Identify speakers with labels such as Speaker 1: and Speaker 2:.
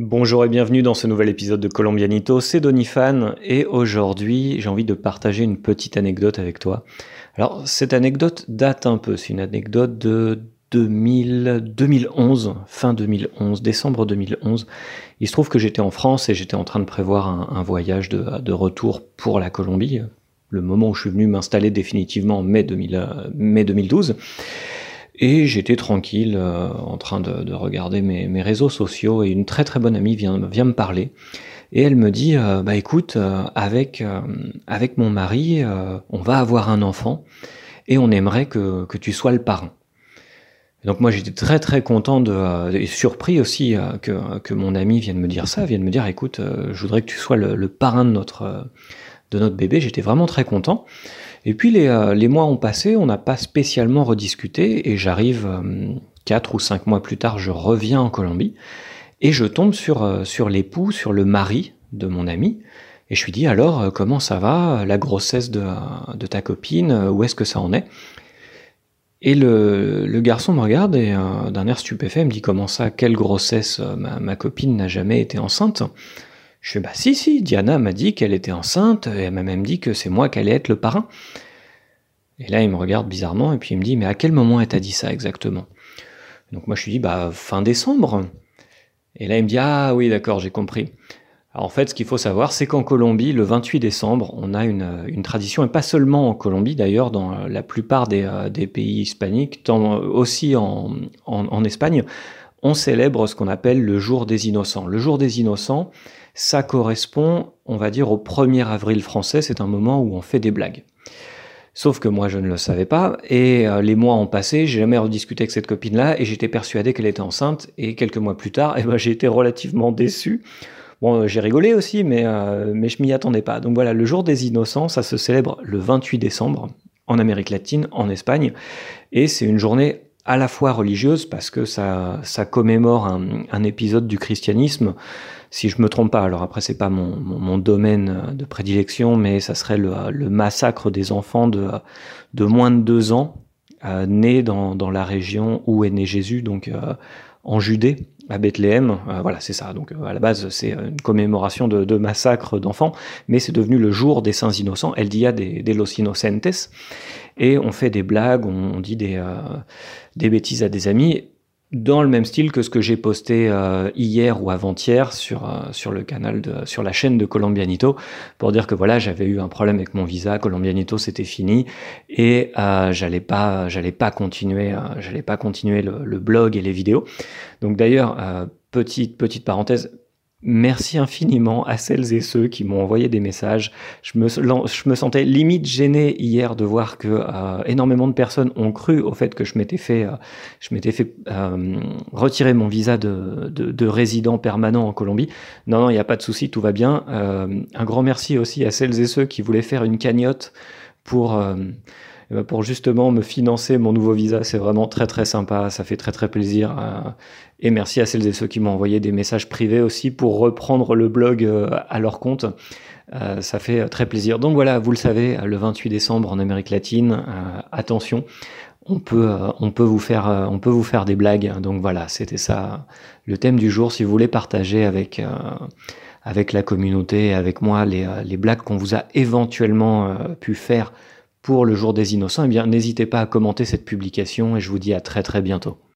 Speaker 1: Bonjour et bienvenue dans ce nouvel épisode de Colombianito, c'est Donifan et aujourd'hui j'ai envie de partager une petite anecdote avec toi. Alors cette anecdote date un peu, c'est une anecdote de 2000, 2011, fin 2011, décembre 2011. Il se trouve que j'étais en France et j'étais en train de prévoir un, voyage de, retour pour la Colombie, le moment où je suis venu m'installer définitivement en mai, 2000, mai 2012. Et j'étais tranquille euh, en train de, regarder mes, réseaux sociaux et une très très bonne amie vient, me parler. Et elle me dit, euh, bah écoute, euh, avec, avec mon mari, on va avoir un enfant et on aimerait que, que tu sois le parrain. donc moi j'étais très très content de, et surpris aussi que, que mon ami vienne me dire ça, vienne me dire, écoute, je voudrais que tu sois le, le parrain de notre, de notre bébé. J'étais vraiment très content. Et puis euh, les, mois ont passé, on n'a pas spécialement rediscuté, et j'arrive euh, quatre ou cinq mois plus tard, je reviens en Colombie, et je tombe sur, euh, sur l'époux, sur le mari de mon ami, et je lui dis alors comment ça va, la grossesse de, ta copine, où est-ce que ça en est? Et le, garçon me regarde et d'un air stupéfait me dit comment ça, quelle grossesse, ma copine n'a jamais été enceinte? Je fais bah si si, Diana m'a dit qu'elle était enceinte et elle m'a même dit que c'est moi qui allais être le parrain. Et là il me regarde bizarrement et puis il me dit mais à quel moment elle t'a dit ça exactement? Donc moi je lui dis bah fin décembre. Et là il me dit ah oui d'accord j'ai compris. Alors en fait ce qu'il faut savoir c'est qu'en Colombie le 28 décembre on a une, tradition et pas seulement en Colombie d'ailleurs dans la plupart des, euh, pays hispaniques, tant aussi en, en Espagne, on célèbre ce qu'on appelle le jour des innocents. Le jour des innocents, ça correspond, on va dire, au 1er avril français, c'est un moment où on fait des blagues. Sauf que moi, je ne le savais pas, et euh, les mois ont passé, j'ai jamais rediscuté avec cette copine-là, et j'étais persuadé qu'elle était enceinte, et quelques mois plus tard, eh ben, j'ai été relativement déçu. Bon, euh, j'ai rigolé aussi, mais, euh, mais je m'y attendais pas. Donc voilà, le jour des innocents, ça se célèbre le 28 décembre, en Amérique latine, en Espagne, et c'est une journée à la fois religieuse, parce que ça, ça commémore un, épisode du christianisme, si je me trompe pas, alors après c'est pas mon, mon, domaine de prédilection, mais ça serait le, le massacre des enfants de, de moins de deux ans euh, nés dans, dans, la région où est né Jésus, donc euh, en Judée, à Bethléem. Euh, voilà, c'est ça. Donc à la base c'est une commémoration de, de massacre d'enfants, mais c'est devenu le jour des saints innocents, El Dia de, de los Inocentes, et on fait des blagues, on, dit des, des bêtises à des amis dans le même style que ce que j'ai posté euh, hier ou avant-hier sur euh, sur la chaîne de Colombianito pour dire que voilà j'avais eu un problème avec mon visa Colombianito c'était fini et euh, j'allais pas j'allais pas continuer j'allais pas continuer le, le, blog et les vidéos. Donc d'ailleurs petite petite parenthèse Merci infiniment à celles et ceux qui m'ont envoyé des messages. Je me, sentais limite gêné hier de voir que euh, énormément de personnes ont cru au fait que je m'étais fait, euh, je m'étais fait euh, retirer mon visa de, de, résident permanent en Colombie. Non, non, il n'y a pas de souci, tout va bien. un grand merci aussi à celles et ceux qui voulaient faire une cagnotte pour eh ben, pour justement me financer mon nouveau visa. C'est vraiment très très sympa, ça fait très très plaisir. Euh, et merci à celles et ceux qui m'ont envoyé des messages privés aussi pour reprendre le blog euh, à leur compte. Euh, ça fait très plaisir. Donc voilà, vous le savez, le 28 décembre en Amérique latine, attention, on peut, on peut vous faire, on peut vous faire des blagues. Donc voilà, c'était ça le thème du jour. Si vous voulez partager avec avec la communauté, avec moi, les, les blagues qu'on vous a éventuellement pu faire pour le jour des innocents, eh bien n'hésitez pas à commenter cette publication et je vous dis à très très bientôt.